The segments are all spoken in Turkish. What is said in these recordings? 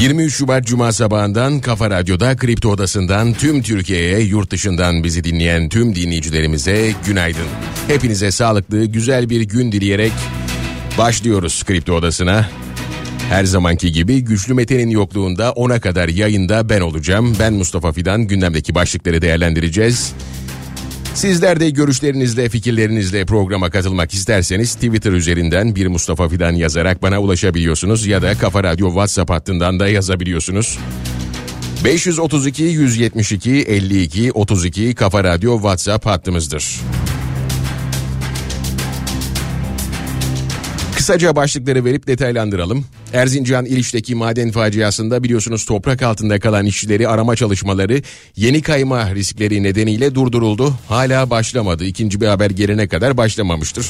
23 Şubat Cuma sabahından Kafa Radyo'da Kripto Odası'ndan tüm Türkiye'ye yurt dışından bizi dinleyen tüm dinleyicilerimize günaydın. Hepinize sağlıklı güzel bir gün dileyerek başlıyoruz Kripto Odası'na. Her zamanki gibi Güçlü Mete'nin yokluğunda 10'a kadar yayında ben olacağım. Ben Mustafa Fidan gündemdeki başlıkları değerlendireceğiz. Sizler de görüşlerinizle, fikirlerinizle programa katılmak isterseniz Twitter üzerinden bir Mustafa Fidan yazarak bana ulaşabiliyorsunuz ya da Kafa Radyo WhatsApp hattından da yazabiliyorsunuz. 532 172 52 32 Kafa Radyo WhatsApp hattımızdır. Kısaca başlıkları verip detaylandıralım. Erzincan İliç'teki maden faciasında biliyorsunuz toprak altında kalan işçileri arama çalışmaları yeni kayma riskleri nedeniyle durduruldu. Hala başlamadı. İkinci bir haber gelene kadar başlamamıştır.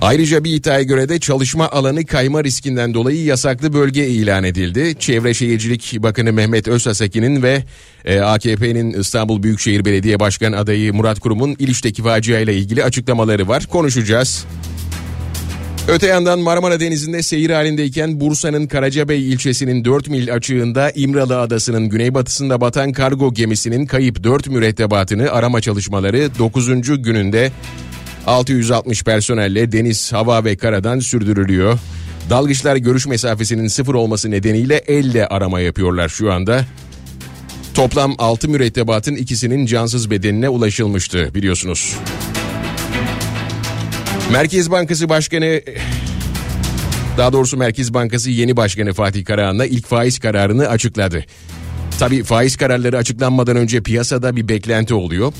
Ayrıca bir iddiaya göre de çalışma alanı kayma riskinden dolayı yasaklı bölge ilan edildi. Çevre Şehircilik Bakanı Mehmet Özhaseki'nin ve e, AKP'nin İstanbul Büyükşehir Belediye Başkan adayı Murat Kurum'un İliç'teki facia ile ilgili açıklamaları var. Konuşacağız. Öte yandan Marmara Denizi'nde seyir halindeyken Bursa'nın Karacabey ilçesinin 4 mil açığında İmralı Adası'nın güneybatısında batan kargo gemisinin kayıp 4 mürettebatını arama çalışmaları 9. gününde 660 personelle deniz, hava ve karadan sürdürülüyor. Dalgıçlar görüş mesafesinin sıfır olması nedeniyle elle arama yapıyorlar şu anda. Toplam 6 mürettebatın ikisinin cansız bedenine ulaşılmıştı biliyorsunuz. Merkez Bankası Başkanı daha doğrusu Merkez Bankası yeni başkanı Fatih Karahan'la ilk faiz kararını açıkladı. Tabi faiz kararları açıklanmadan önce piyasada bir beklenti oluyor.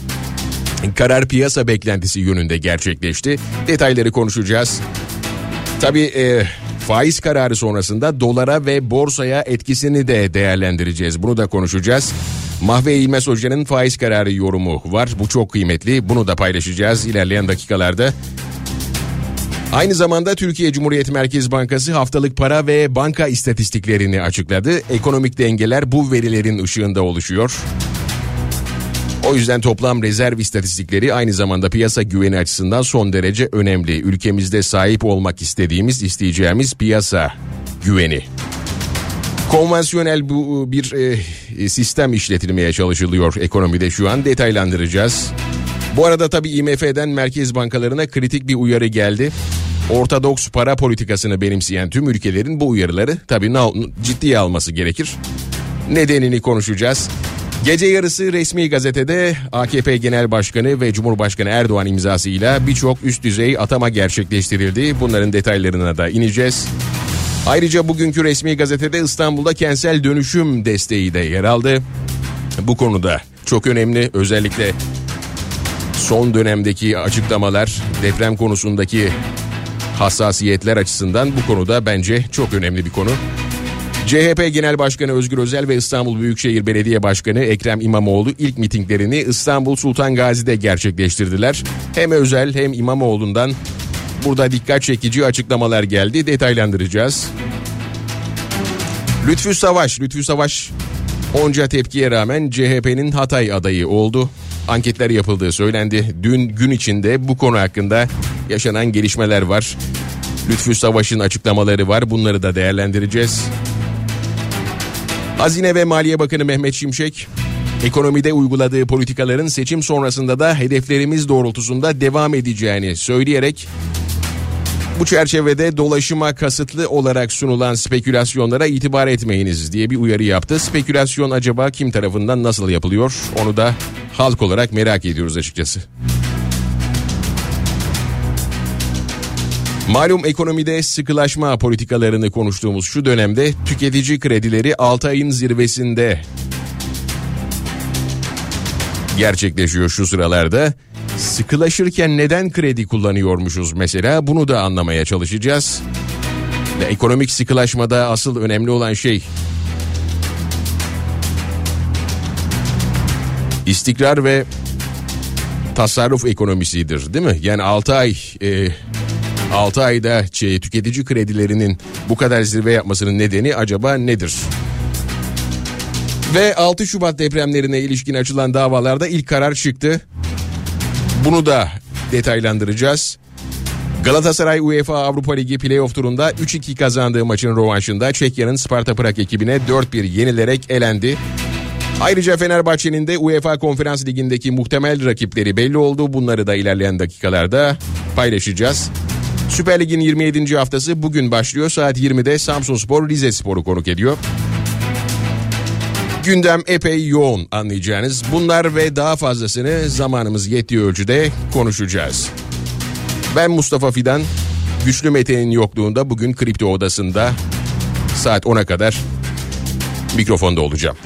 Karar piyasa beklentisi yönünde gerçekleşti. Detayları konuşacağız. Tabi e, faiz kararı sonrasında dolara ve borsaya etkisini de değerlendireceğiz. Bunu da konuşacağız. Mahve İlmez Hoca'nın faiz kararı yorumu var. Bu çok kıymetli. Bunu da paylaşacağız ilerleyen dakikalarda. Aynı zamanda Türkiye Cumhuriyet Merkez Bankası haftalık para ve banka istatistiklerini açıkladı. Ekonomik dengeler bu verilerin ışığında oluşuyor. O yüzden toplam rezerv istatistikleri aynı zamanda piyasa güveni açısından son derece önemli. Ülkemizde sahip olmak istediğimiz, isteyeceğimiz piyasa güveni. Konvansiyonel bu bir e, sistem işletilmeye çalışılıyor ekonomide şu an detaylandıracağız. Bu arada tabii IMF'den merkez bankalarına kritik bir uyarı geldi. Ortodoks para politikasını benimseyen tüm ülkelerin bu uyarıları tabii ciddiye alması gerekir. Nedenini konuşacağız. Gece yarısı resmi gazetede AKP Genel Başkanı ve Cumhurbaşkanı Erdoğan imzasıyla birçok üst düzey atama gerçekleştirildi. Bunların detaylarına da ineceğiz. Ayrıca bugünkü resmi gazetede İstanbul'da kentsel dönüşüm desteği de yer aldı. Bu konuda çok önemli özellikle son dönemdeki açıklamalar deprem konusundaki hassasiyetler açısından bu konuda bence çok önemli bir konu. CHP Genel Başkanı Özgür Özel ve İstanbul Büyükşehir Belediye Başkanı Ekrem İmamoğlu ilk mitinglerini İstanbul Sultan Gazi'de gerçekleştirdiler. Hem Özel hem İmamoğlu'ndan burada dikkat çekici açıklamalar geldi. Detaylandıracağız. Lütfü Savaş, Lütfü Savaş onca tepkiye rağmen CHP'nin Hatay adayı oldu. Anketler yapıldığı söylendi. Dün gün içinde bu konu hakkında yaşanan gelişmeler var. Lütfü Savaş'ın açıklamaları var. Bunları da değerlendireceğiz. Hazine ve Maliye Bakanı Mehmet Şimşek ekonomide uyguladığı politikaların seçim sonrasında da hedeflerimiz doğrultusunda devam edeceğini söyleyerek bu çerçevede dolaşıma kasıtlı olarak sunulan spekülasyonlara itibar etmeyiniz diye bir uyarı yaptı. Spekülasyon acaba kim tarafından nasıl yapılıyor? Onu da halk olarak merak ediyoruz açıkçası. Malum ekonomide sıkılaşma politikalarını konuştuğumuz şu dönemde tüketici kredileri 6 ayın zirvesinde gerçekleşiyor şu sıralarda. Sıkılaşırken neden kredi kullanıyormuşuz mesela bunu da anlamaya çalışacağız. Ve ekonomik sıkılaşmada asıl önemli olan şey istikrar ve tasarruf ekonomisidir değil mi? Yani 6 ay e, 6 ayda şey, tüketici kredilerinin bu kadar zirve yapmasının nedeni acaba nedir? Ve 6 Şubat depremlerine ilişkin açılan davalarda ilk karar çıktı. Bunu da detaylandıracağız. Galatasaray UEFA Avrupa Ligi playoff turunda 3-2 kazandığı maçın rövanşında Çekya'nın Sparta Prag ekibine 4-1 yenilerek elendi. Ayrıca Fenerbahçe'nin de UEFA Konferans Ligi'ndeki muhtemel rakipleri belli oldu. Bunları da ilerleyen dakikalarda paylaşacağız. Süper Lig'in 27. haftası bugün başlıyor. Saat 20'de Samsun Spor Rize Spor'u konuk ediyor. Gündem epey yoğun anlayacağınız. Bunlar ve daha fazlasını zamanımız yettiği ölçüde konuşacağız. Ben Mustafa Fidan. Güçlü Mete'nin yokluğunda bugün Kripto Odası'nda saat 10'a kadar mikrofonda olacağım.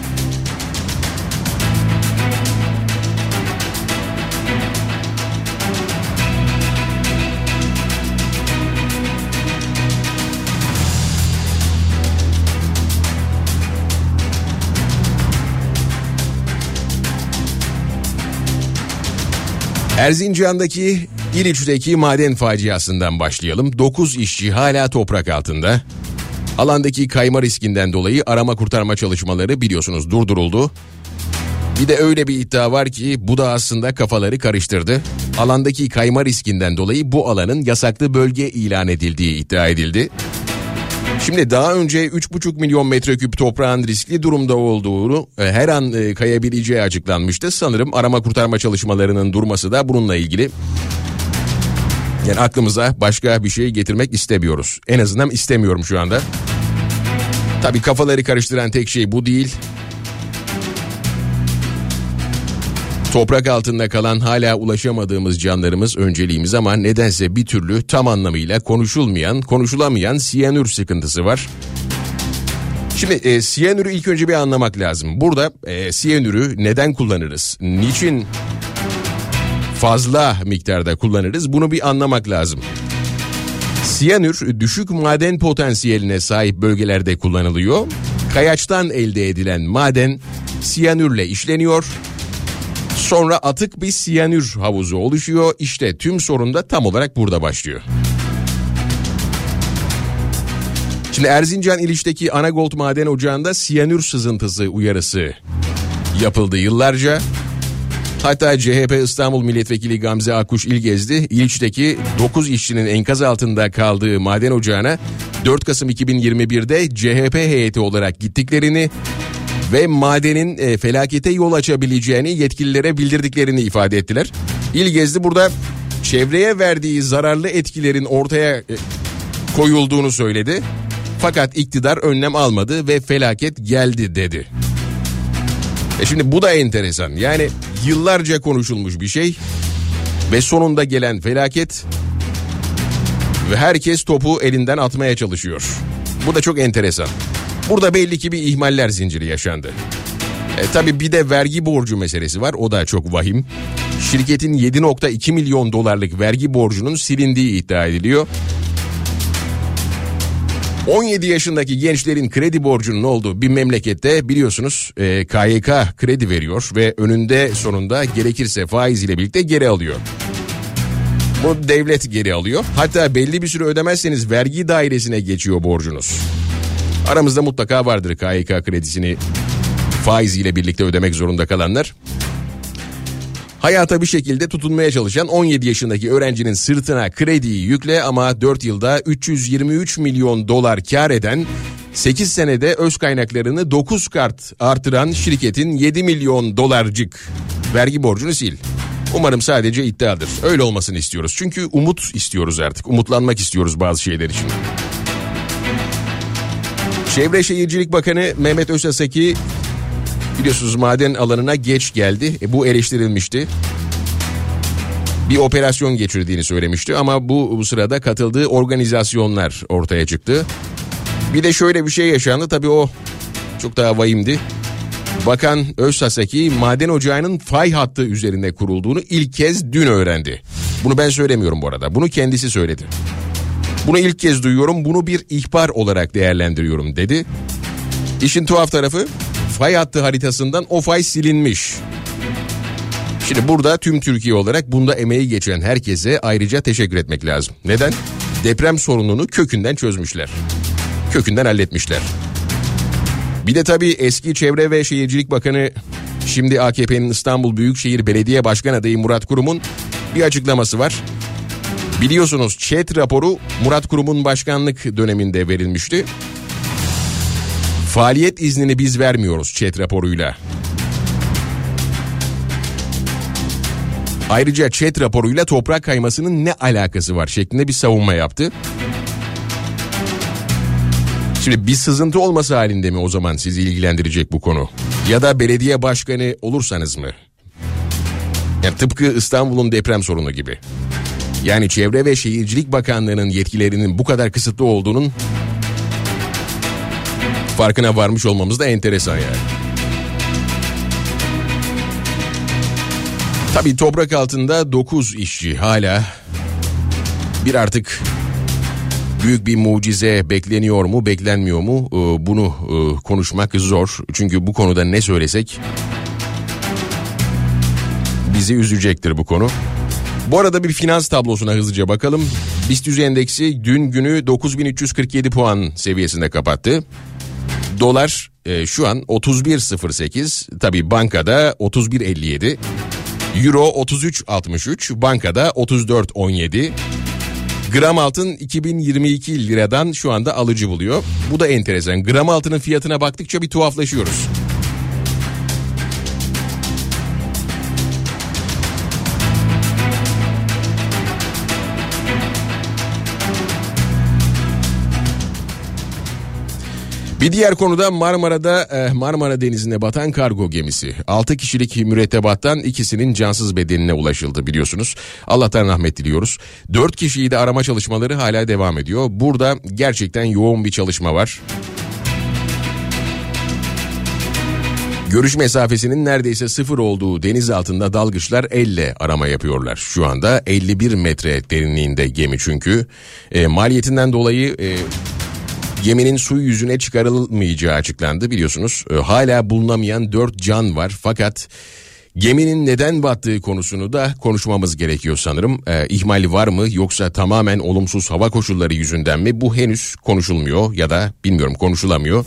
Erzincan'daki İliç'teki maden faciasından başlayalım. 9 işçi hala toprak altında. Alandaki kayma riskinden dolayı arama kurtarma çalışmaları biliyorsunuz durduruldu. Bir de öyle bir iddia var ki bu da aslında kafaları karıştırdı. Alandaki kayma riskinden dolayı bu alanın yasaklı bölge ilan edildiği iddia edildi. Şimdi daha önce 3,5 milyon metreküp toprağın riskli durumda olduğunu e, her an e, kayabileceği açıklanmıştı. Sanırım arama kurtarma çalışmalarının durması da bununla ilgili. Yani aklımıza başka bir şey getirmek istemiyoruz. En azından istemiyorum şu anda. Tabii kafaları karıştıran tek şey bu değil. Toprak altında kalan hala ulaşamadığımız canlarımız önceliğimiz ama nedense bir türlü tam anlamıyla konuşulmayan, konuşulamayan siyanür sıkıntısı var. Şimdi e, siyanürü ilk önce bir anlamak lazım. Burada e, siyanürü neden kullanırız? Niçin fazla miktarda kullanırız? Bunu bir anlamak lazım. Siyanür düşük maden potansiyeline sahip bölgelerde kullanılıyor. Kayaçtan elde edilen maden siyanürle işleniyor Sonra atık bir siyanür havuzu oluşuyor. İşte tüm sorun da tam olarak burada başlıyor. Şimdi Erzincan İliç'teki Anagold Maden Ocağı'nda siyanür sızıntısı uyarısı yapıldı yıllarca. Hatta CHP İstanbul Milletvekili Gamze Akkuş İlgezdi, İliç'teki 9 işçinin enkaz altında kaldığı maden ocağına 4 Kasım 2021'de CHP heyeti olarak gittiklerini ve madenin e, felakete yol açabileceğini yetkililere bildirdiklerini ifade ettiler. İlgezdi burada çevreye verdiği zararlı etkilerin ortaya e, koyulduğunu söyledi. Fakat iktidar önlem almadı ve felaket geldi dedi. E şimdi bu da enteresan. Yani yıllarca konuşulmuş bir şey ve sonunda gelen felaket ve herkes topu elinden atmaya çalışıyor. Bu da çok enteresan. Burada belli ki bir ihmaller zinciri yaşandı. E, tabii bir de vergi borcu meselesi var o da çok vahim. Şirketin 7.2 milyon dolarlık vergi borcunun silindiği iddia ediliyor. 17 yaşındaki gençlerin kredi borcunun olduğu bir memlekette biliyorsunuz e, KYK kredi veriyor ve önünde sonunda gerekirse faiz ile birlikte geri alıyor. Bu devlet geri alıyor. Hatta belli bir süre ödemezseniz vergi dairesine geçiyor borcunuz. Aramızda mutlaka vardır KYK kredisini faiz ile birlikte ödemek zorunda kalanlar. Hayata bir şekilde tutunmaya çalışan 17 yaşındaki öğrencinin sırtına krediyi yükle ama 4 yılda 323 milyon dolar kar eden 8 senede öz kaynaklarını 9 kart artıran şirketin 7 milyon dolarcık vergi borcunu sil. Umarım sadece iddiadır. Öyle olmasını istiyoruz. Çünkü umut istiyoruz artık. Umutlanmak istiyoruz bazı şeyler için. Çevre Şehircilik Bakanı Mehmet Özaseki biliyorsunuz maden alanına geç geldi. E, bu eleştirilmişti. bir operasyon geçirdiğini söylemişti ama bu, bu sırada katıldığı organizasyonlar ortaya çıktı. Bir de şöyle bir şey yaşandı tabii o çok daha vahimdi. Bakan Özsaseki maden ocağının fay hattı üzerinde kurulduğunu ilk kez dün öğrendi. Bunu ben söylemiyorum bu arada. Bunu kendisi söyledi. Bunu ilk kez duyuyorum. Bunu bir ihbar olarak değerlendiriyorum dedi. İşin tuhaf tarafı fay hattı haritasından o fay silinmiş. Şimdi burada tüm Türkiye olarak bunda emeği geçen herkese ayrıca teşekkür etmek lazım. Neden? Deprem sorununu kökünden çözmüşler. Kökünden halletmişler. Bir de tabii eski Çevre ve Şehircilik Bakanı şimdi AKP'nin İstanbul Büyükşehir Belediye Başkan adayı Murat Kurum'un bir açıklaması var. Biliyorsunuz ÇED raporu Murat Kurum'un başkanlık döneminde verilmişti. Faaliyet iznini biz vermiyoruz ÇED raporuyla. Ayrıca ÇED raporuyla toprak kaymasının ne alakası var şeklinde bir savunma yaptı. Şimdi bir sızıntı olması halinde mi o zaman sizi ilgilendirecek bu konu? Ya da belediye başkanı olursanız mı? Yani tıpkı İstanbul'un deprem sorunu gibi. Yani Çevre ve Şehircilik Bakanlığı'nın yetkilerinin bu kadar kısıtlı olduğunun farkına varmış olmamız da enteresan yani. Tabii toprak altında 9 işçi hala bir artık büyük bir mucize bekleniyor mu beklenmiyor mu ee, bunu e, konuşmak zor. Çünkü bu konuda ne söylesek bizi üzecektir bu konu. Bu arada bir finans tablosuna hızlıca bakalım. BIST 100 endeksi dün günü 9347 puan seviyesinde kapattı. Dolar e, şu an 31.08 tabi bankada 31.57. Euro 33.63 bankada 34.17. Gram altın 2022 liradan şu anda alıcı buluyor. Bu da enteresan. Gram altının fiyatına baktıkça bir tuhaflaşıyoruz. Bir diğer konuda Marmara'da eh, Marmara Denizi'ne batan kargo gemisi. 6 kişilik mürettebattan ikisinin cansız bedenine ulaşıldı biliyorsunuz. Allah'tan rahmet diliyoruz. 4 kişiyi de arama çalışmaları hala devam ediyor. Burada gerçekten yoğun bir çalışma var. Görüş mesafesinin neredeyse sıfır olduğu deniz altında dalgıçlar elle arama yapıyorlar. Şu anda 51 metre derinliğinde gemi çünkü. E, maliyetinden dolayı e, geminin su yüzüne çıkarılmayacağı açıklandı biliyorsunuz. E, hala bulunamayan 4 can var fakat geminin neden battığı konusunu da konuşmamız gerekiyor sanırım. E, ihmal var mı yoksa tamamen olumsuz hava koşulları yüzünden mi bu henüz konuşulmuyor ya da bilmiyorum konuşulamıyor.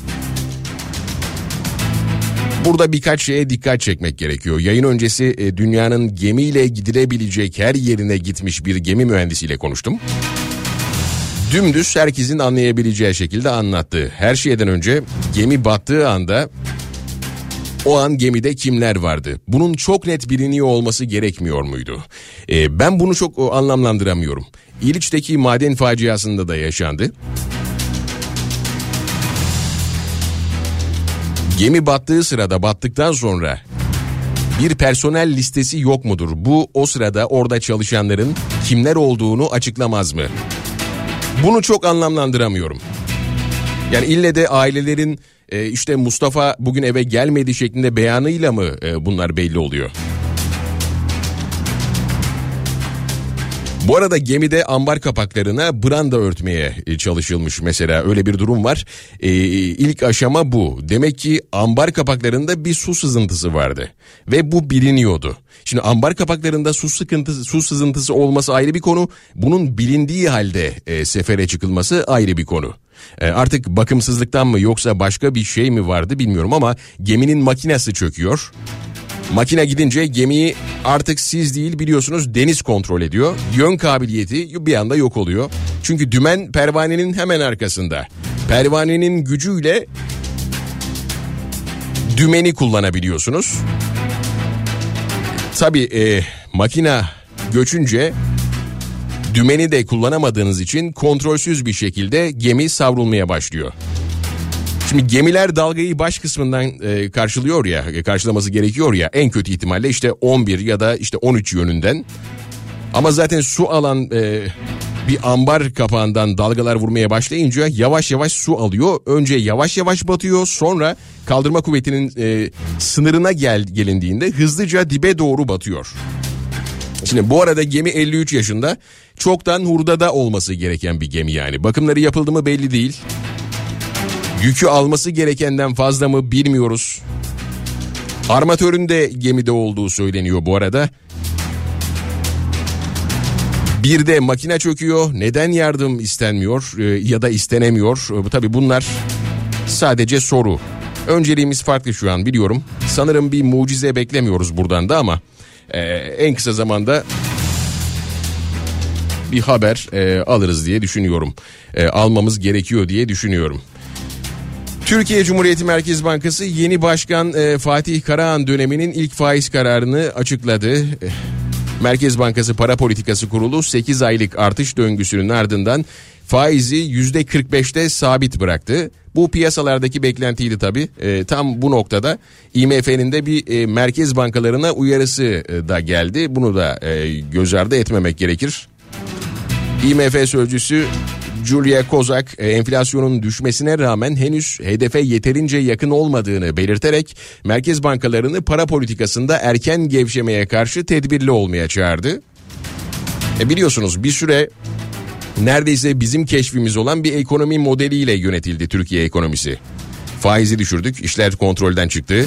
Burada birkaç şeye dikkat çekmek gerekiyor. Yayın öncesi e, dünyanın gemiyle gidilebilecek her yerine gitmiş bir gemi mühendisiyle konuştum. Dümdüz herkesin anlayabileceği şekilde anlattı. Her şeyden önce gemi battığı anda o an gemide kimler vardı? Bunun çok net biliniyor olması gerekmiyor muydu? E, ben bunu çok anlamlandıramıyorum. İliç'teki maden faciasında da yaşandı. Gemi battığı sırada battıktan sonra bir personel listesi yok mudur? Bu o sırada orada çalışanların kimler olduğunu açıklamaz mı? Bunu çok anlamlandıramıyorum. Yani ille de ailelerin e, işte Mustafa bugün eve gelmedi şeklinde beyanıyla mı e, bunlar belli oluyor? Bu arada gemide ambar kapaklarına branda örtmeye e, çalışılmış mesela öyle bir durum var. Ee, ilk aşama bu. Demek ki ambar kapaklarında bir su sızıntısı vardı ve bu biliniyordu. Şimdi ambar kapaklarında su sıkıntısı, su sızıntısı olması ayrı bir konu. Bunun bilindiği halde e, sefere çıkılması ayrı bir konu. E, artık bakımsızlıktan mı yoksa başka bir şey mi vardı bilmiyorum ama geminin makinesi çöküyor. Makine gidince gemiyi artık siz değil biliyorsunuz deniz kontrol ediyor. Yön kabiliyeti bir anda yok oluyor. Çünkü dümen pervanenin hemen arkasında. Pervanenin gücüyle dümeni kullanabiliyorsunuz. Tabii e, makina göçünce dümeni de kullanamadığınız için kontrolsüz bir şekilde gemi savrulmaya başlıyor. Şimdi gemiler dalgayı baş kısmından e, karşılıyor ya, e, karşılaması gerekiyor ya en kötü ihtimalle işte 11 ya da işte 13 yönünden. Ama zaten su alan e, bir ambar kapağından dalgalar vurmaya başlayınca yavaş yavaş su alıyor. Önce yavaş yavaş batıyor sonra kaldırma kuvvetinin e, sınırına gel gelindiğinde hızlıca dibe doğru batıyor. Şimdi bu arada gemi 53 yaşında çoktan hurdada olması gereken bir gemi yani. Bakımları yapıldı mı belli değil. Yükü alması gerekenden fazla mı bilmiyoruz. Armatörün de gemide olduğu söyleniyor bu arada. Bir de makine çöküyor. Neden yardım istenmiyor e, ya da istenemiyor? E, tabii bunlar sadece soru. Önceliğimiz farklı şu an biliyorum. Sanırım bir mucize beklemiyoruz buradan da ama e, en kısa zamanda bir haber alırız diye düşünüyorum. Almamız gerekiyor diye düşünüyorum. Türkiye Cumhuriyeti Merkez Bankası yeni başkan e, Fatih Karahan döneminin ilk faiz kararını açıkladı. Merkez Bankası Para Politikası Kurulu 8 aylık artış döngüsünün ardından faizi %45'te sabit bıraktı. Bu piyasalardaki beklentiydi tabii. E, tam bu noktada IMF'nin de bir e, merkez bankalarına uyarısı e, da geldi. Bunu da e, göz ardı etmemek gerekir. IMF sözcüsü Julia Kozak e, enflasyonun düşmesine rağmen henüz hedefe yeterince yakın olmadığını belirterek merkez bankalarını para politikasında erken gevşemeye karşı tedbirli olmaya çağırdı. E biliyorsunuz bir süre neredeyse bizim keşfimiz olan bir ekonomi modeliyle yönetildi Türkiye ekonomisi. Faizi düşürdük, işler kontrolden çıktı.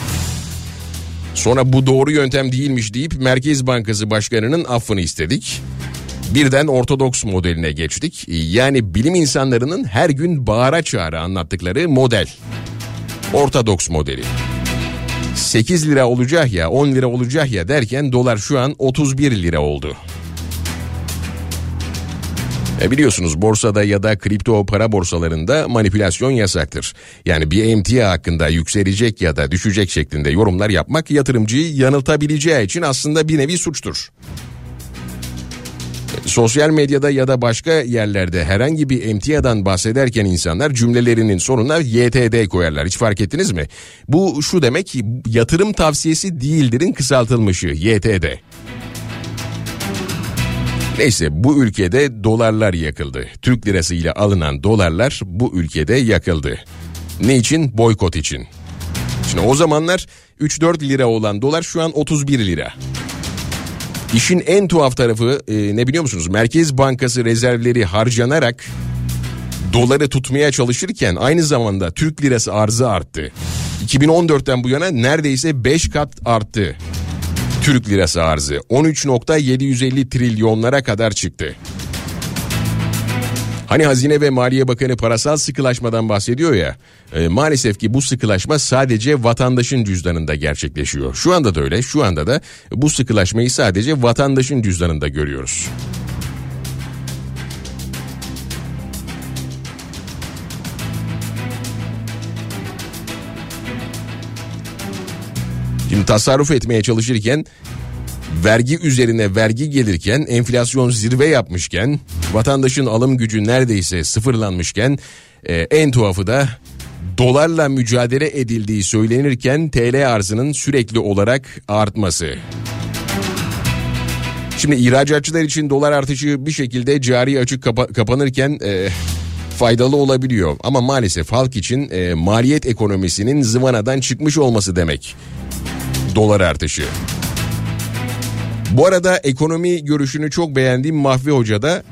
Sonra bu doğru yöntem değilmiş deyip Merkez Bankası Başkanı'nın affını istedik. Birden ortodoks modeline geçtik. Yani bilim insanlarının her gün bağıra çağıra anlattıkları model. Ortodoks modeli. 8 lira olacak ya 10 lira olacak ya derken dolar şu an 31 lira oldu. E biliyorsunuz borsada ya da kripto para borsalarında manipülasyon yasaktır. Yani bir emtia hakkında yükselecek ya da düşecek şeklinde yorumlar yapmak yatırımcıyı yanıltabileceği için aslında bir nevi suçtur. Sosyal medyada ya da başka yerlerde herhangi bir emtiadan bahsederken insanlar cümlelerinin sonuna YTD koyarlar. Hiç fark ettiniz mi? Bu şu demek ki yatırım tavsiyesi değildirin kısaltılmışı YTD. Neyse bu ülkede dolarlar yakıldı. Türk lirası ile alınan dolarlar bu ülkede yakıldı. Ne için? Boykot için. Şimdi o zamanlar 3-4 lira olan dolar şu an 31 lira. İşin en tuhaf tarafı e, ne biliyor musunuz? Merkez Bankası rezervleri harcanarak doları tutmaya çalışırken aynı zamanda Türk lirası arzı arttı. 2014'ten bu yana neredeyse 5 kat arttı. Türk lirası arzı 13.750 trilyonlara kadar çıktı. Hani Hazine ve Maliye Bakanı parasal sıkılaşmadan bahsediyor ya. E, maalesef ki bu sıkılaşma sadece vatandaşın cüzdanında gerçekleşiyor. Şu anda da öyle. Şu anda da bu sıkılaşmayı sadece vatandaşın cüzdanında görüyoruz. Şimdi tasarruf etmeye çalışırken vergi üzerine vergi gelirken enflasyon zirve yapmışken vatandaşın alım gücü neredeyse sıfırlanmışken e, en tuhafı da dolarla mücadele edildiği söylenirken TL arzının sürekli olarak artması. Şimdi ihracatçılar için dolar artışı bir şekilde cari açık kapa- kapanırken e, faydalı olabiliyor. Ama maalesef halk için e, maliyet ekonomisinin zıvanadan çıkmış olması demek. Dolar artışı. Bu arada ekonomi görüşünü çok beğendiğim Mahvi Hoca da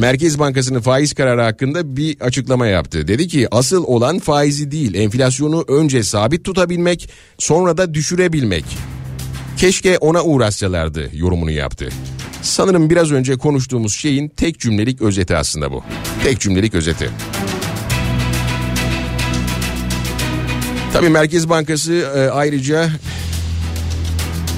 Merkez Bankası'nın faiz kararı hakkında bir açıklama yaptı. Dedi ki asıl olan faizi değil enflasyonu önce sabit tutabilmek sonra da düşürebilmek. Keşke ona uğraşsalardı yorumunu yaptı. Sanırım biraz önce konuştuğumuz şeyin tek cümlelik özeti aslında bu. Tek cümlelik özeti. Tabii Merkez Bankası e, ayrıca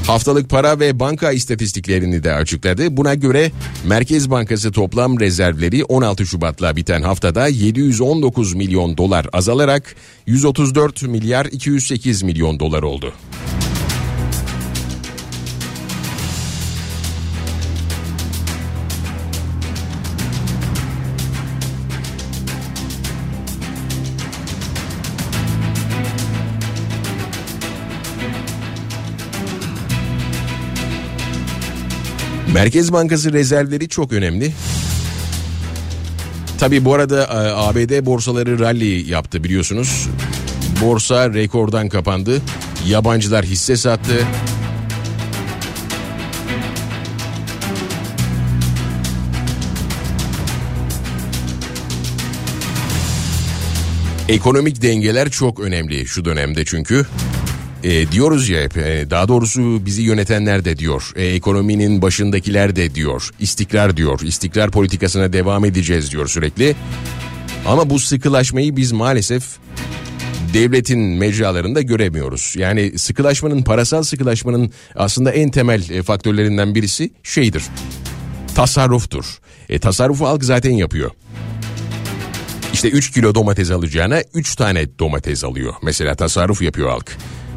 Haftalık para ve banka istatistiklerini de açıkladı. Buna göre Merkez Bankası toplam rezervleri 16 Şubat'la biten haftada 719 milyon dolar azalarak 134 milyar 208 milyon dolar oldu. Merkez Bankası rezervleri çok önemli. Tabi bu arada e, ABD borsaları rally yaptı biliyorsunuz. Borsa rekordan kapandı. Yabancılar hisse sattı. Ekonomik dengeler çok önemli şu dönemde çünkü. E, diyoruz ya hep e, daha doğrusu bizi yönetenler de diyor. E, ekonominin başındakiler de diyor. İstikrar diyor. İstikrar politikasına devam edeceğiz diyor sürekli. Ama bu sıkılaşmayı biz maalesef devletin mecralarında göremiyoruz. Yani sıkılaşmanın, parasal sıkılaşmanın aslında en temel e, faktörlerinden birisi şeydir. Tasarruftur. E, tasarrufu halk zaten yapıyor. İşte 3 kilo domates alacağına 3 tane domates alıyor. Mesela tasarruf yapıyor halk.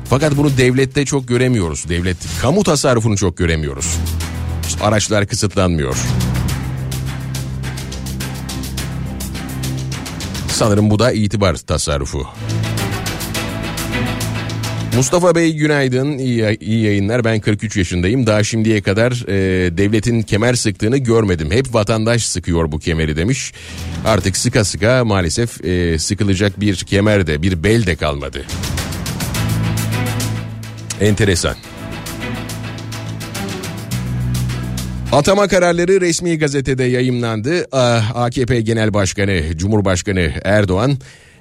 Fakat bunu devlette çok göremiyoruz. Devlet kamu tasarrufunu çok göremiyoruz. İşte araçlar kısıtlanmıyor. Sanırım bu da itibar tasarrufu. Mustafa Bey günaydın, iyi, iyi yayınlar. Ben 43 yaşındayım. Daha şimdiye kadar e, devletin kemer sıktığını görmedim. Hep vatandaş sıkıyor bu kemeri demiş. Artık sıka sıka maalesef e, sıkılacak bir kemer de bir bel de kalmadı. Enteresan. Atama kararları resmi gazetede yayımlandı. AKP Genel Başkanı Cumhurbaşkanı Erdoğan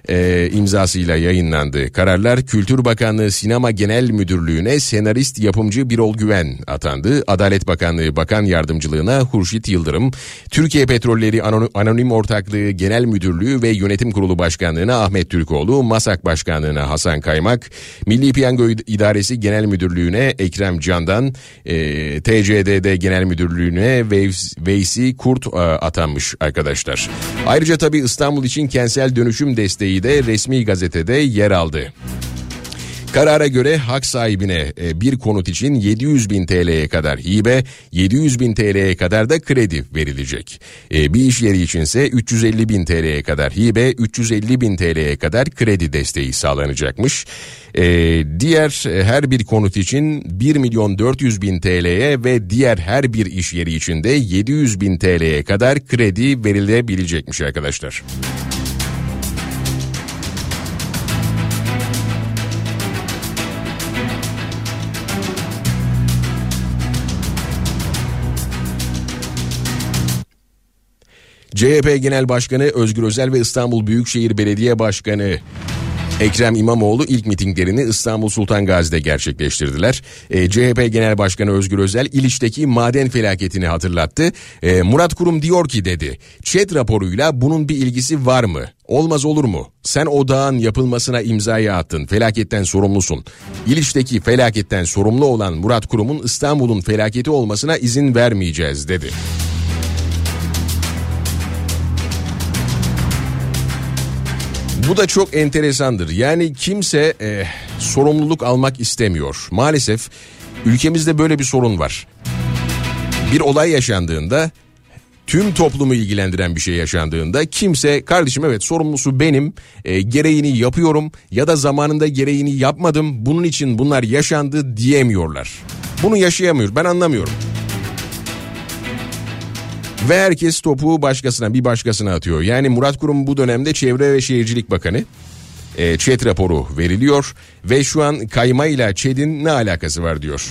e, imzasıyla yayınlandı. Kararlar Kültür Bakanlığı Sinema Genel Müdürlüğü'ne senarist yapımcı Birol Güven atandı. Adalet Bakanlığı Bakan Yardımcılığına Hurşit Yıldırım, Türkiye Petrolleri Anonim Ortaklığı Genel Müdürlüğü ve Yönetim Kurulu Başkanlığına Ahmet Türkoğlu, MASAK Başkanlığına Hasan Kaymak, Milli Piyango İdaresi Genel Müdürlüğü'ne Ekrem Candan, e, TCDD Genel Müdürlüğü'ne Veysi Kurt e, atanmış arkadaşlar. Ayrıca tabii İstanbul için kentsel dönüşüm desteği de resmi gazetede yer aldı. Karara göre hak sahibine e, bir konut için 700 bin TL'ye kadar hibe, 700 bin TL'ye kadar da kredi verilecek. E, bir iş yeri içinse 350 bin TL'ye kadar hibe, 350 bin TL'ye kadar kredi desteği sağlanacakmış. E, diğer her bir konut için 1 milyon 400 bin TL'ye ve diğer her bir iş yeri için de 700 bin TL'ye kadar kredi verilebilecekmiş arkadaşlar. CHP Genel Başkanı Özgür Özel ve İstanbul Büyükşehir Belediye Başkanı Ekrem İmamoğlu ilk mitinglerini İstanbul Sultan Gazi'de gerçekleştirdiler. E, CHP Genel Başkanı Özgür Özel İliç'teki maden felaketini hatırlattı. E, Murat Kurum diyor ki dedi, ÇED raporuyla bunun bir ilgisi var mı? Olmaz olur mu? Sen o dağın yapılmasına imzayı attın. Felaketten sorumlusun. İliç'teki felaketten sorumlu olan Murat Kurum'un İstanbul'un felaketi olmasına izin vermeyeceğiz dedi. Bu da çok enteresandır. Yani kimse e, sorumluluk almak istemiyor. Maalesef ülkemizde böyle bir sorun var. Bir olay yaşandığında tüm toplumu ilgilendiren bir şey yaşandığında kimse kardeşim evet sorumlusu benim e, gereğini yapıyorum ya da zamanında gereğini yapmadım bunun için bunlar yaşandı diyemiyorlar. Bunu yaşayamıyor ben anlamıyorum. Ve herkes topu başkasına bir başkasına atıyor. Yani Murat Kurum bu dönemde Çevre ve Şehircilik Bakanı. E, ÇED raporu veriliyor ve şu an kayma ile ÇED'in ne alakası var diyor.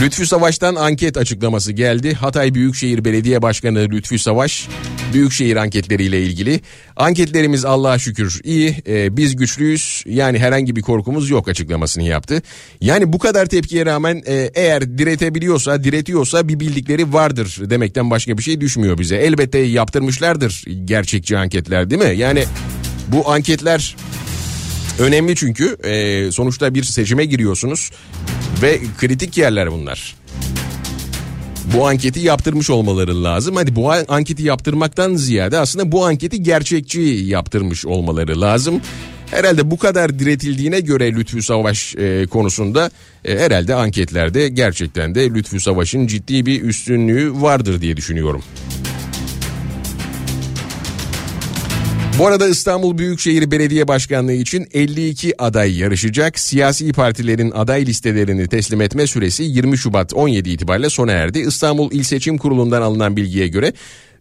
Lütfü Savaş'tan anket açıklaması geldi. Hatay Büyükşehir Belediye Başkanı Lütfü Savaş büyükşehir anketleriyle ilgili. Anketlerimiz Allah'a şükür iyi. E, biz güçlüyüz. Yani herhangi bir korkumuz yok açıklamasını yaptı. Yani bu kadar tepkiye rağmen e, eğer diretebiliyorsa, diretiyorsa bir bildikleri vardır demekten başka bir şey düşmüyor bize. Elbette yaptırmışlardır gerçekçi anketler değil mi? Yani bu anketler önemli çünkü e, sonuçta bir seçime giriyorsunuz ve kritik yerler bunlar. Bu anketi yaptırmış olmaları lazım. Hadi bu anketi yaptırmaktan ziyade aslında bu anketi gerçekçi yaptırmış olmaları lazım. Herhalde bu kadar diretildiğine göre Lütfü Savaş e, konusunda e, herhalde anketlerde gerçekten de Lütfü Savaş'ın ciddi bir üstünlüğü vardır diye düşünüyorum. Bu arada İstanbul Büyükşehir Belediye Başkanlığı için 52 aday yarışacak. Siyasi partilerin aday listelerini teslim etme süresi 20 Şubat 17 itibariyle sona erdi. İstanbul İl Seçim Kurulu'ndan alınan bilgiye göre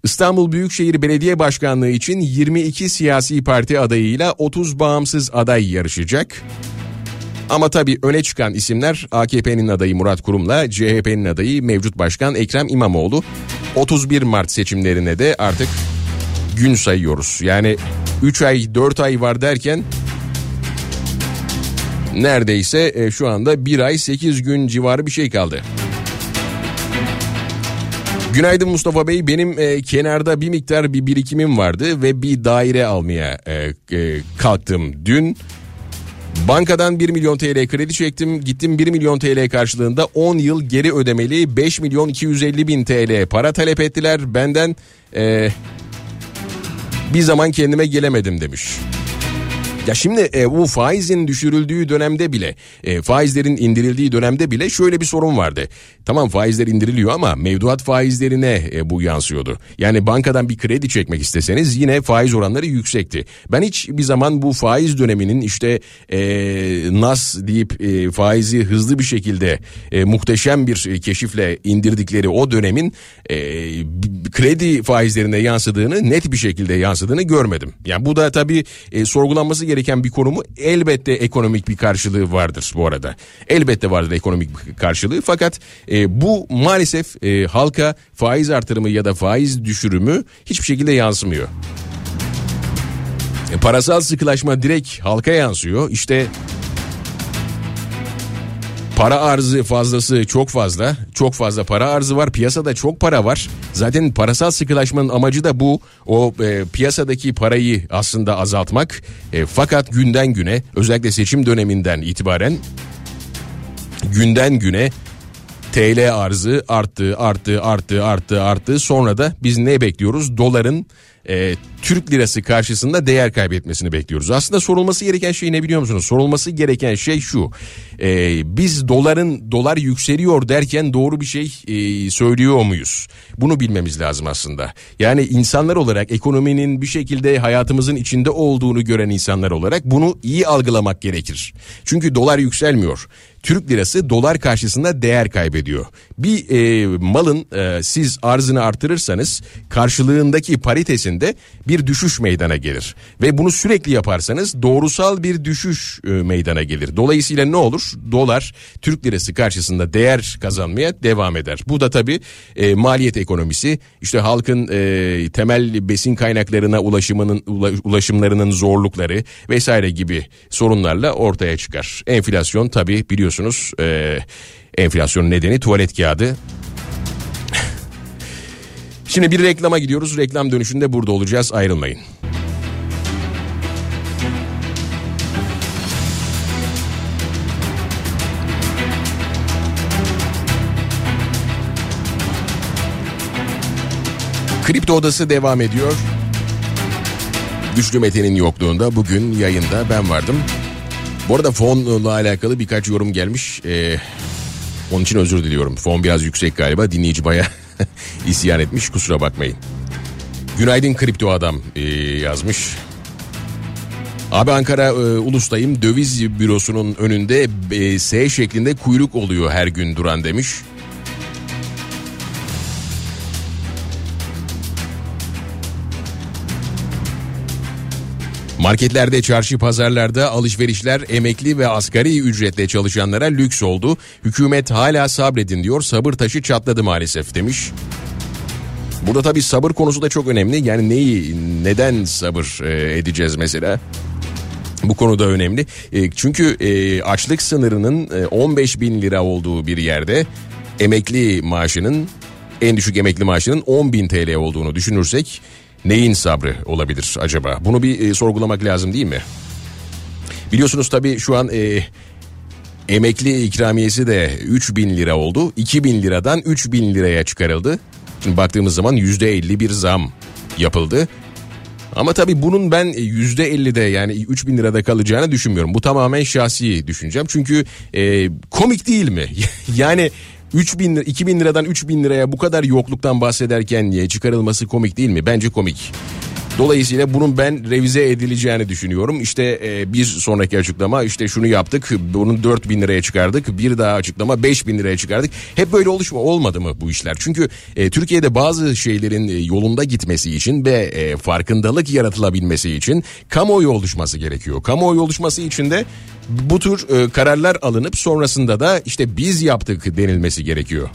İstanbul Büyükşehir Belediye Başkanlığı için 22 siyasi parti adayıyla 30 bağımsız aday yarışacak. Ama tabii öne çıkan isimler AKP'nin adayı Murat Kurum'la CHP'nin adayı mevcut başkan Ekrem İmamoğlu. 31 Mart seçimlerine de artık gün sayıyoruz. Yani 3 ay 4 ay var derken neredeyse e, şu anda 1 ay 8 gün civarı bir şey kaldı. Günaydın Mustafa Bey. Benim e, kenarda bir miktar bir birikimim vardı ve bir daire almaya e, e, kalktım dün. Bankadan 1 milyon TL kredi çektim. Gittim 1 milyon TL karşılığında 10 yıl geri ödemeli 5 milyon 250 bin TL para talep ettiler. Benden e, bir zaman kendime gelemedim demiş. Ya şimdi e, bu faizin düşürüldüğü dönemde bile e, faizlerin indirildiği dönemde bile şöyle bir sorun vardı. Tamam faizler indiriliyor ama mevduat faizlerine e, bu yansıyordu. Yani bankadan bir kredi çekmek isteseniz yine faiz oranları yüksekti. Ben hiç bir zaman bu faiz döneminin işte e, nas deyip e, faizi hızlı bir şekilde e, muhteşem bir keşifle indirdikleri o dönemin e, kredi faizlerine yansıdığını net bir şekilde yansıdığını görmedim. Yani bu da tabii e, sorgulanması gereken bir konumu elbette ekonomik bir karşılığı vardır bu arada. Elbette vardır ekonomik bir karşılığı fakat e, bu maalesef e, halka faiz artırımı ya da faiz düşürümü hiçbir şekilde yansımıyor. E, parasal sıkılaşma direkt halka yansıyor. İşte Para arzı fazlası çok fazla. Çok fazla para arzı var. Piyasada çok para var. Zaten parasal sıkılaşmanın amacı da bu. O e, piyasadaki parayı aslında azaltmak. E, fakat günden güne özellikle seçim döneminden itibaren günden güne TL arzı arttı, arttı, arttı, arttı, arttı. Sonra da biz ne bekliyoruz? Doların e, Türk lirası karşısında değer kaybetmesini bekliyoruz. Aslında sorulması gereken şey ne biliyor musunuz? Sorulması gereken şey şu. E, biz doların dolar yükseliyor derken doğru bir şey e, söylüyor muyuz? Bunu bilmemiz lazım aslında. Yani insanlar olarak ekonominin bir şekilde hayatımızın içinde olduğunu gören insanlar olarak bunu iyi algılamak gerekir. Çünkü dolar yükselmiyor. Türk lirası dolar karşısında değer kaybediyor. Bir e, malın e, siz arzını artırırsanız karşılığındaki paritesinde bir düşüş meydana gelir. Ve bunu sürekli yaparsanız doğrusal bir düşüş e, meydana gelir. Dolayısıyla ne olur? Dolar Türk lirası karşısında değer kazanmaya devam eder. Bu da tabii e, maliyet ekonomisi işte halkın e, temel besin kaynaklarına ulaşımının ulaşımlarının zorlukları vesaire gibi sorunlarla ortaya çıkar. Enflasyon tabii biliyorsunuz e, enflasyonun nedeni tuvalet kağıdı. Şimdi bir reklama gidiyoruz. Reklam dönüşünde burada olacağız. Ayrılmayın. Kripto Odası devam ediyor. Güçlü Mete'nin yokluğunda bugün yayında ben vardım. Bu arada fonla alakalı birkaç yorum gelmiş. Ee, onun için özür diliyorum. Fon biraz yüksek galiba. Dinleyici baya isyan etmiş. Kusura bakmayın. Günaydın kripto adam ee, yazmış. Abi Ankara e, Ulus'tayım. Döviz bürosunun önünde e, S şeklinde kuyruk oluyor her gün duran demiş. Marketlerde, çarşı, pazarlarda alışverişler emekli ve asgari ücretle çalışanlara lüks oldu. Hükümet hala sabredin diyor. Sabır taşı çatladı maalesef demiş. Burada tabii sabır konusu da çok önemli. Yani neyi, neden sabır e, edeceğiz mesela? Bu konuda önemli. E, çünkü e, açlık sınırının 15 bin lira olduğu bir yerde emekli maaşının en düşük emekli maaşının 10 bin TL olduğunu düşünürsek neyin sabrı olabilir acaba? Bunu bir e, sorgulamak lazım değil mi? Biliyorsunuz tabii şu an e, emekli ikramiyesi de 3 bin lira oldu. 2 bin liradan 3 bin liraya çıkarıldı. Şimdi baktığımız zaman %50 bir zam yapıldı. Ama tabii bunun ben %50'de yani 3 bin lirada kalacağını düşünmüyorum. Bu tamamen şahsi düşüncem. Çünkü e, komik değil mi? yani 3 bin lira, 2 bin liradan 3 bin liraya bu kadar yokluktan bahsederken çıkarılması komik değil mi? Bence komik. Dolayısıyla bunun ben revize edileceğini düşünüyorum. İşte e, bir sonraki açıklama işte şunu yaptık bunun 4 bin liraya çıkardık. Bir daha açıklama 5 bin liraya çıkardık. Hep böyle oluşma olmadı mı bu işler? Çünkü e, Türkiye'de bazı şeylerin e, yolunda gitmesi için ve e, farkındalık yaratılabilmesi için kamuoyu oluşması gerekiyor. Kamuoyu oluşması için de bu tür e, kararlar alınıp sonrasında da işte biz yaptık denilmesi gerekiyor.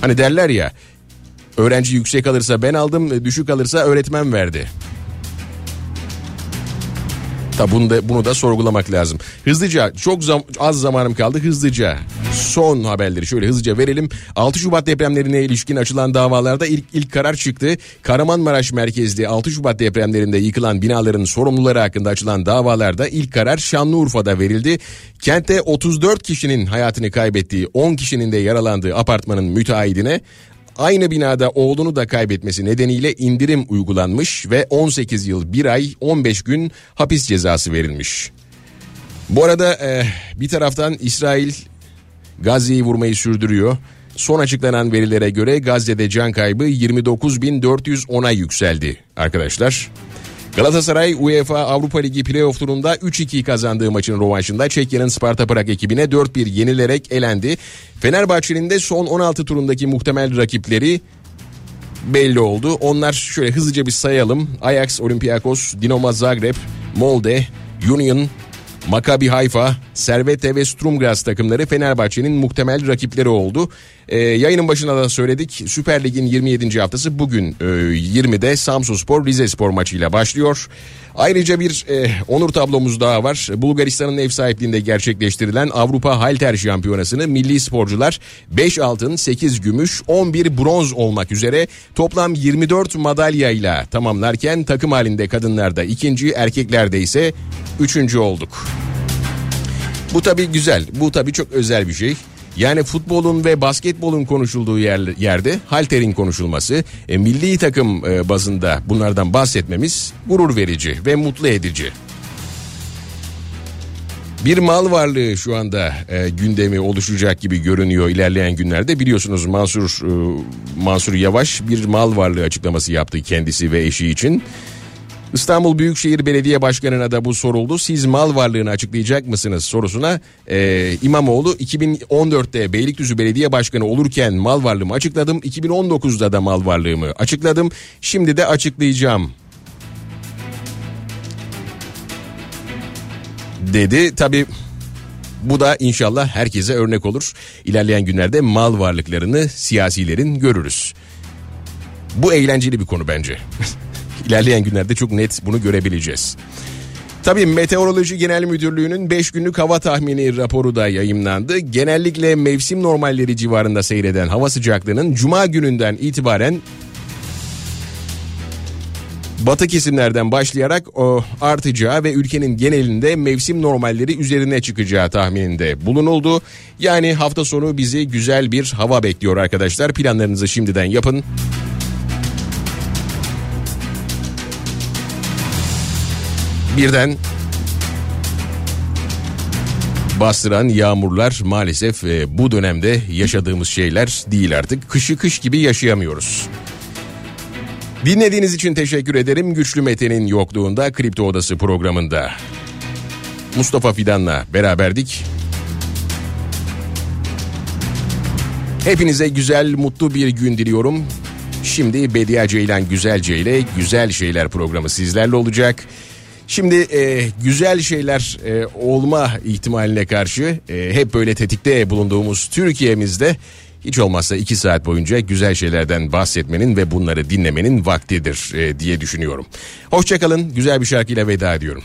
Hani derler ya öğrenci yüksek alırsa ben aldım düşük alırsa öğretmen verdi. Tabi bunu da, bunu da sorgulamak lazım. Hızlıca çok zam, az zamanım kaldı hızlıca. Son haberleri şöyle hızlıca verelim. 6 Şubat depremlerine ilişkin açılan davalarda ilk, ilk karar çıktı. Kahramanmaraş merkezli 6 Şubat depremlerinde yıkılan binaların sorumluları hakkında açılan davalarda ilk karar Şanlıurfa'da verildi. Kentte 34 kişinin hayatını kaybettiği 10 kişinin de yaralandığı apartmanın müteahhidine aynı binada oğlunu da kaybetmesi nedeniyle indirim uygulanmış ve 18 yıl 1 ay 15 gün hapis cezası verilmiş. Bu arada e, bir taraftan İsrail Gazze'yi vurmayı sürdürüyor. Son açıklanan verilere göre Gazze'de can kaybı 29.410'a yükseldi arkadaşlar. Galatasaray UEFA Avrupa Ligi playoff turunda 3-2 kazandığı maçın rovanşında Çekya'nın Sparta Prag ekibine 4-1 yenilerek elendi. Fenerbahçe'nin de son 16 turundaki muhtemel rakipleri belli oldu. Onlar şöyle hızlıca bir sayalım. Ajax, Olympiakos, Dinamo Zagreb, Molde, Union, Maccabi Haifa, Servette ve Sturm Graz takımları Fenerbahçe'nin muhtemel rakipleri oldu. Ee, yayının başında da söyledik. Süper Lig'in 27. haftası bugün e, 20'de Samsunspor Rize Spor maçıyla başlıyor. Ayrıca bir e, onur tablomuz daha var. Bulgaristan'ın ev sahipliğinde gerçekleştirilen Avrupa Halter Şampiyonası'nı milli sporcular 5 altın, 8 gümüş, 11 bronz olmak üzere toplam 24 madalyayla tamamlarken takım halinde kadınlarda ikinci, erkeklerde ise üçüncü olduk. Bu tabi güzel. Bu tabi çok özel bir şey. Yani futbolun ve basketbolun konuşulduğu yer, yerde halterin konuşulması, e, milli takım e, bazında bunlardan bahsetmemiz gurur verici ve mutlu edici. Bir mal varlığı şu anda e, gündemi oluşacak gibi görünüyor ilerleyen günlerde. Biliyorsunuz Mansur e, Mansur Yavaş bir mal varlığı açıklaması yaptı kendisi ve eşi için. İstanbul Büyükşehir Belediye Başkanı'na da bu soruldu. Siz mal varlığını açıklayacak mısınız sorusuna e, İmamoğlu 2014'te Beylikdüzü Belediye Başkanı olurken mal varlığımı açıkladım. 2019'da da mal varlığımı açıkladım. Şimdi de açıklayacağım dedi. Tabi bu da inşallah herkese örnek olur. İlerleyen günlerde mal varlıklarını siyasilerin görürüz. Bu eğlenceli bir konu bence. İlerleyen günlerde çok net bunu görebileceğiz. Tabii Meteoroloji Genel Müdürlüğü'nün 5 günlük hava tahmini raporu da yayımlandı. Genellikle mevsim normalleri civarında seyreden hava sıcaklığının cuma gününden itibaren batı kesimlerden başlayarak o artacağı ve ülkenin genelinde mevsim normalleri üzerine çıkacağı tahmininde bulunuldu. Yani hafta sonu bizi güzel bir hava bekliyor arkadaşlar. Planlarınızı şimdiden yapın. Birden bastıran yağmurlar maalesef e, bu dönemde yaşadığımız şeyler değil artık. Kışı kış gibi yaşayamıyoruz. Dinlediğiniz için teşekkür ederim. Güçlü Mete'nin yokluğunda Kripto Odası programında. Mustafa Fidan'la beraberdik. Hepinize güzel, mutlu bir gün diliyorum. Şimdi Bediye Ceylan Güzelce ile Güzel Şeyler programı sizlerle olacak. Şimdi e, güzel şeyler e, olma ihtimaline karşı e, hep böyle tetikte bulunduğumuz Türkiye'mizde hiç olmazsa iki saat boyunca güzel şeylerden bahsetmenin ve bunları dinlemenin vaktidir e, diye düşünüyorum. Hoşçakalın güzel bir şarkıyla veda ediyorum.